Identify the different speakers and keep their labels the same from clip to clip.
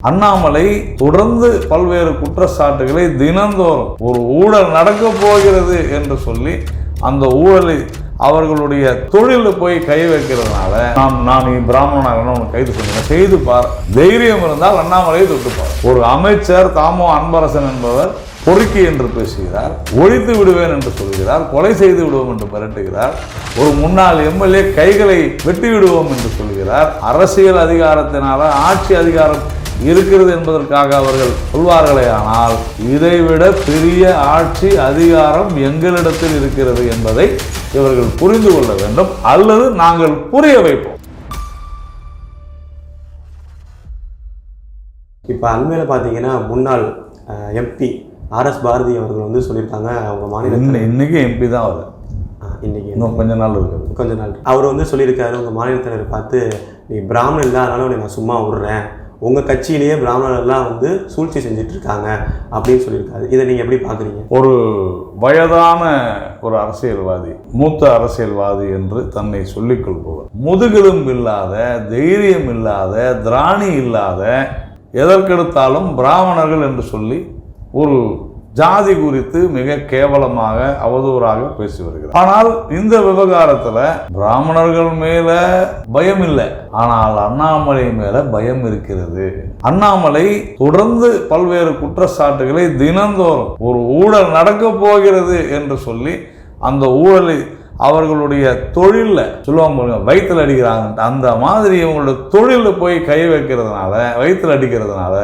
Speaker 1: அண்ணாமலை தொடர்ந்து பல்வேறு குற்றச்சாட்டுகளை தினந்தோறும் ஒரு ஊழல் நடக்க போகிறது என்று சொல்லி அந்த ஊழலை அவர்களுடைய தொழிலில் போய் கை வைக்கிறதுனால நான் நான் நீ பிராமணன் உனக்கு கைது பண்ணுங்க. செய்து பார். தைரியம் இருந்தால் அண்ணாமலையை தொட்டுப்பார் ஒரு அமைச்சர் தாமோ அன்பரசன் என்பவர் பொறுக்கி என்று பேசுகிறார் ஒழித்து விடுவேன் என்று சொல்கிறார் கொலை செய்து விடுவோம் என்று மிரட்டுகிறார் ஒரு முன்னாள் எம்எல்ஏ கைகளை வெட்டி விடுவோம் என்று சொல்கிறார் அரசியல் அதிகாரத்தினால ஆட்சி அதிகாரம் இருக்கிறது என்பதற்காக அவர்கள் சொல்வார்களே ஆனால் இதைவிட பெரிய ஆட்சி அதிகாரம் எங்களிடத்தில் இருக்கிறது என்பதை இவர்கள் புரிந்து கொள்ள வேண்டும். அல்லது நாங்கள் புரிய வைப்போம்.
Speaker 2: இப்போ அண்மையில் பார்த்தீங்கன்னா முன்னாள் எம்பி ஆர்எஸ் பாரதி அவர்கள் வந்து சொல்லியிருக்காங்க அவங்க மாநிலத்தில்
Speaker 1: இன்ன- இன்னைக்கு எம்பி தான் அவர்.
Speaker 2: இன்னைக்கு
Speaker 1: இன்னும் கொஞ்ச நாள் இருக்குது.
Speaker 2: கொஞ்ச நாள். அவர் வந்து சொல்லியிருக்காரு உங்கள் மாநிலத்தினர் பார்த்து நீ பிராமணன் இல்லை அதனால நான் சும்மா விடுறேன். உங்கள் கட்சியிலேயே பிராமணர்கள்லாம் வந்து சூழ்ச்சி செஞ்சுட்டு இருக்காங்க அப்படின்னு சொல்லியிருக்காரு. இதை நீங்கள் எப்படி பார்க்குறீங்க?
Speaker 1: ஒரு வயதான ஒரு அரசியல்வாதி மூத்த அரசியல்வாதி என்று தன்னை சொல்லிக் முதுகெலும் இல்லாத தைரியம் இல்லாத திராணி இல்லாத எதற்கெடுத்தாலும் பிராமணர்கள் என்று சொல்லி ஒரு ஜாதி குறித்து மிக கேவலமாக அவதூறாக பேசி வருகிறார். ஆனால் இந்த விவகாரத்துல பிராமணர்கள் மேல பயம் இல்லை. ஆனால் அண்ணாமலை மேல பயம் இருக்கிறது. அண்ணாமலை தொடர்ந்து பல்வேறு குற்றச்சாட்டுகளை தினந்தோறும் ஒரு ஊழல் நடக்க போகிறது என்று சொல்லி அந்த ஊழலை அவர்களுடைய தொழிலில் சொல்லுவாங்க பாருங்க வயிற்றில் அடிக்கிறாங்க. அந்த மாதிரி இவங்களுடைய தொழிலில் போய் கை வைக்கிறதுனால வயிற்றில் அடிக்கிறதுனால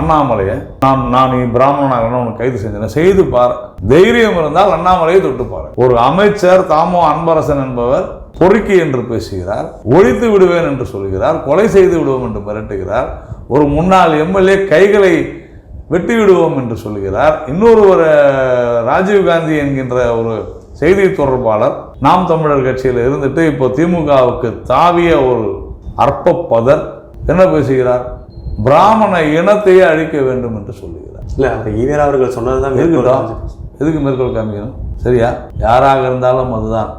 Speaker 1: அண்ணாமலையை நான் நான் நீ பிராமணனாக உனக்கு கைது செஞ்சேன். செய்து பார். தைரியம் இருந்தால் அண்ணாமலையை தொட்டு பாரு. ஒரு அமைச்சர் தாமோ அன்பரசன் என்பவர் பொறுக்கி என்று பேசுகிறார் ஒழித்து விடுவேன் என்று சொல்கிறார் கொலை செய்து விடுவோம் என்று மிரட்டுகிறார் ஒரு முன்னாள் எம்எல்ஏ கைகளை வெட்டி விடுவோம் என்று சொல்கிறார் இன்னொரு ஒரு ராஜீவ் காந்தி என்கின்ற ஒரு செய்தி தொடர்பாளர் நாம் தமிழர் கட்சியில் இருந்துட்டு இப்போ திமுகவுக்கு தாவிய ஒரு அற்ப பதர் என்ன பேசுகிறார்? பிராமண இனத்தையே அழிக்க வேண்டும் என்று சொல்லுகிறார்.
Speaker 2: இல்லை அவர் ஈவேரா அவர்கள் சொன்னது தான்
Speaker 1: இருக்கட்டும் எதுக்கு மேற்கோள் காமிக்கணும்? சரியா? யாராக இருந்தாலும் அதுதான்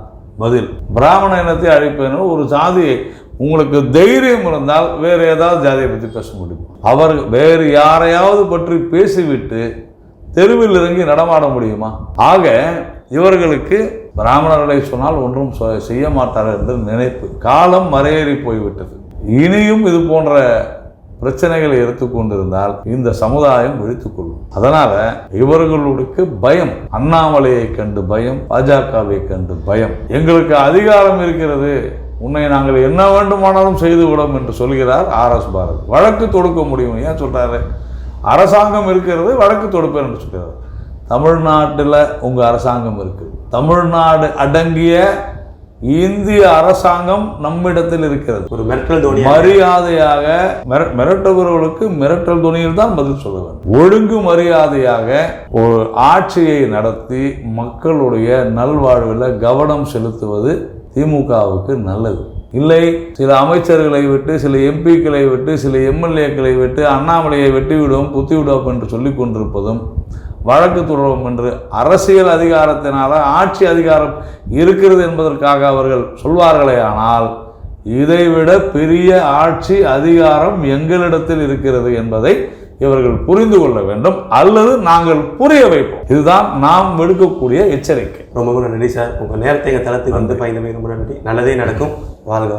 Speaker 1: பதில். பிராமண இனத்தை அழிப்பேன்னு ஒரு ஜாதியை உங்களுக்கு தைரியம் இருந்தால் வேறு ஏதாவது ஜாதியை பற்றி பேச முடியும்? அவர் வேறு யாரையாவது பற்றி பேசிவிட்டு தெருவில் இறங்கி நடமாட முடியுமா? ஆக இவர்களுக்கு பிராமணர்களை சொன்னால் ஒன்றும் செய்ய மாட்டார்கள் என்று நினைப்பு. காலம் மறையேறி போய்விட்டது. இனியும் இது போன்ற பிரச்சனைகளை எடுத்துக்கொண்டிருந்தால் இந்த சமுதாயம் விழித்துக்கொள்ளும் அதனால இவர்களுக்கு பயம் அண்ணாமலையை கண்டு பயம் பாஜகவை கண்டு பயம். எங்களுக்கு அதிகாரம் இருக்கிறது. உன்னை நாங்கள் என்ன வேண்டுமானாலும் செய்துவிடும் என்று சொல்கிறார் ஆர் எஸ் பாரதி. வழக்கு தொடுக்க முடியும். ஏன் சொல்றாரு? அரசாங்கம் இருக்கிறது வழக்கு தொடுப்பேன் என்று சொல்கிறார். தமிழ்நாட்டில் உங்கள் அரசாங்கம் இருக்குது தமிழ்நாடு அடங்கிய இந்திய அரசாங்கம் நம்மிடத்தில் இருக்கிறது.
Speaker 2: ஒரு மிரட்டல் தோனி
Speaker 1: மரியாதையாக மிர- மிரட்டுபவர்களுக்கு மிரட்டல் துணியில் தான் பதில் சொல்ல வேண்டும். ஒழுங்கு மரியாதையாக ஒரு ஆட்சியை நடத்தி மக்களுடைய நல்வாழ்வில் கவனம் செலுத்துவது திமுகவுக்கு நல்லது. இல்லை சில அமைச்சர்களை விட்டு சில எம்பிக்களை விட்டு சில எம்எல்ஏக்களை விட்டு அண்ணாமலையை வெட்டி விடுவோம் குத்தி விடுவோம் என்று சொல்லிக் கொண்டிருப்பதும் வழக்கு தொடரும் என்று அரசியல் அதிகாரத்தினால ஆட்சி அதிகாரம் இருக்கிறது என்பதற்காக அவர்கள் சொல்வார்களே ஆனால் இதைவிட பெரிய ஆட்சி அதிகாரம் எங்களிடத்தில் இருக்கிறது என்பதை இவர்கள் புரிந்து கொள்ள வேண்டும் அல்லது நாங்கள் புரிய வைப்போம் இதுதான் நாம் விடுக்கக்கூடிய எச்சரிக்கை
Speaker 2: ரொம்ப நன்றி சார் உங்கள் நேரத்தை எங்கள் தளத்துக்கு வந்து பயந்தமை ரொம்ப நன்றி நல்லதே நடக்கும் வாழ்க.